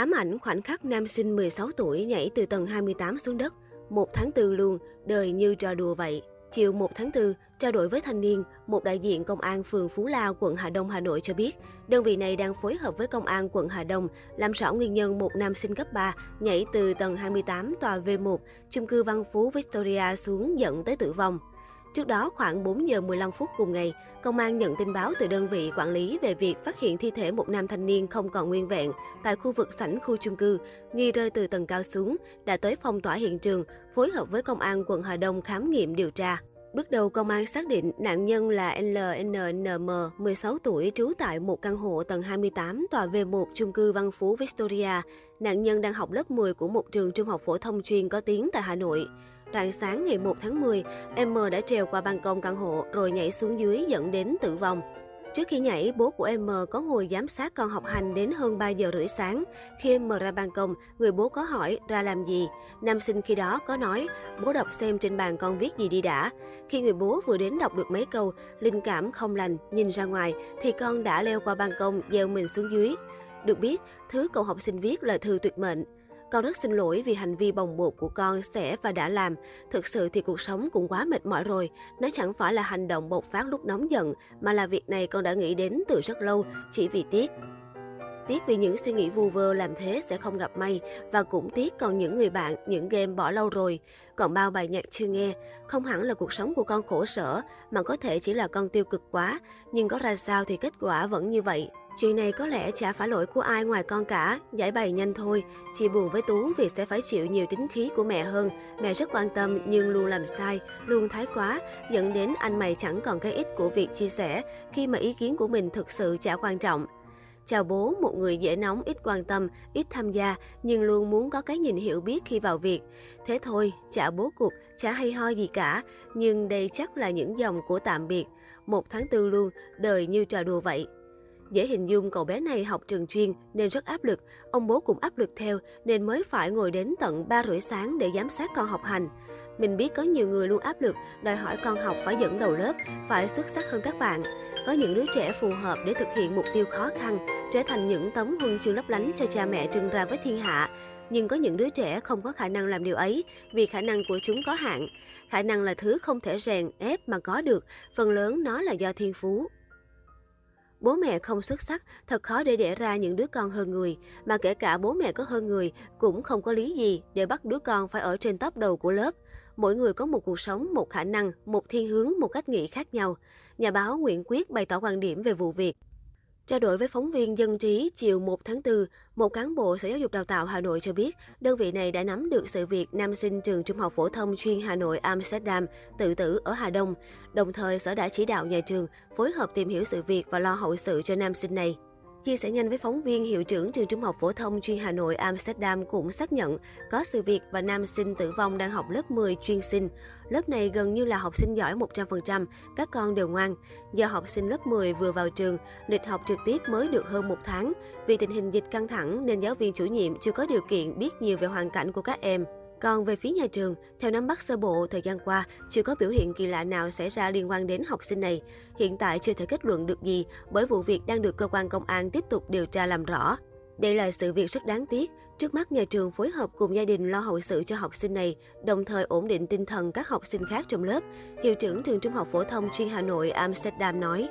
Ám ảnh khoảnh khắc nam sinh 16 tuổi nhảy từ tầng 28 xuống đất. Một tháng tư luôn, đời như trò đùa vậy. Chiều 1 tháng 4, trao đổi với thanh niên, một đại diện công an phường Phú La, quận Hà Đông, Hà Nội cho biết, đơn vị này đang phối hợp với công an quận Hà Đông làm rõ nguyên nhân một nam sinh cấp 3 nhảy từ tầng 28 tòa V1, chung cư Văn Phú Victoria xuống dẫn tới tử vong. Trước đó, khoảng 4 giờ 15 phút cùng ngày, công an nhận tin báo từ đơn vị quản lý về việc phát hiện thi thể một nam thanh niên không còn nguyên vẹn tại khu vực sảnh khu chung cư, nghi rơi từ tầng cao xuống, đã tới phong tỏa hiện trường, phối hợp với công an quận Hà Đông khám nghiệm điều tra. Bước đầu, công an xác định nạn nhân là LNNM, 16 tuổi, trú tại một căn hộ tầng 28, tòa V1, chung cư Văn Phú Victoria. Nạn nhân đang học lớp 10 của một trường trung học phổ thông chuyên có tiếng tại Hà Nội. Rạng sáng ngày 1 tháng 10, em M đã trèo qua ban công căn hộ rồi nhảy xuống dưới dẫn đến tử vong. Trước khi nhảy, bố của em M có ngồi giám sát con học hành đến hơn 3 giờ rưỡi sáng. Khi M ra ban công, người bố có hỏi ra làm gì. Nam sinh khi đó có nói, bố đọc xem trên bàn con viết gì đi đã. Khi người bố vừa đến đọc được mấy câu, linh cảm không lành, nhìn ra ngoài, thì con đã leo qua ban công, gieo mình xuống dưới. Được biết, thứ cậu học sinh viết là thư tuyệt mệnh. Con rất xin lỗi vì hành vi bồng bột của con sẽ và đã làm. Thực sự thì cuộc sống cũng quá mệt mỏi rồi. Nó chẳng phải là hành động bộc phát lúc nóng giận, mà là việc này con đã nghĩ đến từ rất lâu, chỉ vì tiếc. Tiếc vì những suy nghĩ vu vơ làm thế sẽ không gặp may và cũng tiếc còn những người bạn, những game bỏ lâu rồi. Còn bao bài nhạc chưa nghe, không hẳn là cuộc sống của con khổ sở mà có thể chỉ là con tiêu cực quá, nhưng có ra sao thì kết quả vẫn như vậy. Chuyện này có lẽ chả phải lỗi của ai ngoài con cả, giải bày nhanh thôi. Chị buồn với Tú vì sẽ phải chịu nhiều tính khí của mẹ hơn. Mẹ rất quan tâm nhưng luôn làm sai, luôn thái quá, dẫn đến anh mày chẳng còn cái ích của việc chia sẻ khi mà ý kiến của mình thực sự chả quan trọng. Chào bố, một người dễ nóng, ít quan tâm, ít tham gia, nhưng luôn muốn có cái nhìn hiểu biết khi vào việc. Thế thôi, chả bố cục, chả hay ho gì cả, nhưng đây chắc là những dòng của tạm biệt. Một tháng tư luôn, đời như trò đùa vậy. Dễ hình dung cậu bé này học trường chuyên nên rất áp lực, ông bố cũng áp lực theo nên mới phải ngồi đến tận 3 rưỡi sáng để giám sát con học hành. Mình biết có nhiều người luôn áp lực, đòi hỏi con học phải dẫn đầu lớp, phải xuất sắc hơn các bạn. Có những đứa trẻ phù hợp để thực hiện mục tiêu khó khăn, trở thành những tấm huân chương lấp lánh cho cha mẹ trưng ra với thiên hạ. Nhưng có những đứa trẻ không có khả năng làm điều ấy vì khả năng của chúng có hạn. Khả năng là thứ không thể rèn, ép mà có được, phần lớn nó là do thiên phú. Bố mẹ không xuất sắc, thật khó để đẻ ra những đứa con hơn người, mà kể cả bố mẹ có hơn người cũng không có lý gì để bắt đứa con phải ở trên top đầu của lớp. Mỗi người có một cuộc sống, một khả năng, một thiên hướng, một cách nghĩ khác nhau. Nhà báo Nguyễn Quyết bày tỏ quan điểm về vụ việc. Trao đổi với phóng viên Dân Trí chiều 1 tháng 4, một cán bộ Sở Giáo dục Đào tạo Hà Nội cho biết, đơn vị này đã nắm được sự việc nam sinh trường Trung học phổ thông chuyên Hà Nội Amsterdam tự tử ở Hà Đông. Đồng thời, Sở đã chỉ đạo nhà trường phối hợp tìm hiểu sự việc và lo hậu sự cho nam sinh này. Chia sẻ nhanh với phóng viên, hiệu trưởng trường Trung học phổ thông chuyên Hà Nội Amsterdam cũng xác nhận có sự việc và nam sinh tử vong đang học lớp 10 chuyên sinh. Lớp này gần như là học sinh giỏi 100%, các con đều ngoan. Do học sinh lớp 10 vừa vào trường, lịch học trực tiếp mới được hơn một tháng. Vì tình hình dịch căng thẳng nên giáo viên chủ nhiệm chưa có điều kiện biết nhiều về hoàn cảnh của các em. Còn về phía nhà trường, theo nắm bắt sơ bộ, thời gian qua chưa có biểu hiện kỳ lạ nào xảy ra liên quan đến học sinh này. Hiện tại chưa thể kết luận được gì bởi vụ việc đang được cơ quan công an tiếp tục điều tra làm rõ. Đây là sự việc rất đáng tiếc. Trước mắt nhà trường phối hợp cùng gia đình lo hậu sự cho học sinh này, đồng thời ổn định tinh thần các học sinh khác trong lớp. Hiệu trưởng trường Trung học phổ thông chuyên Hà Nội Amsterdam nói.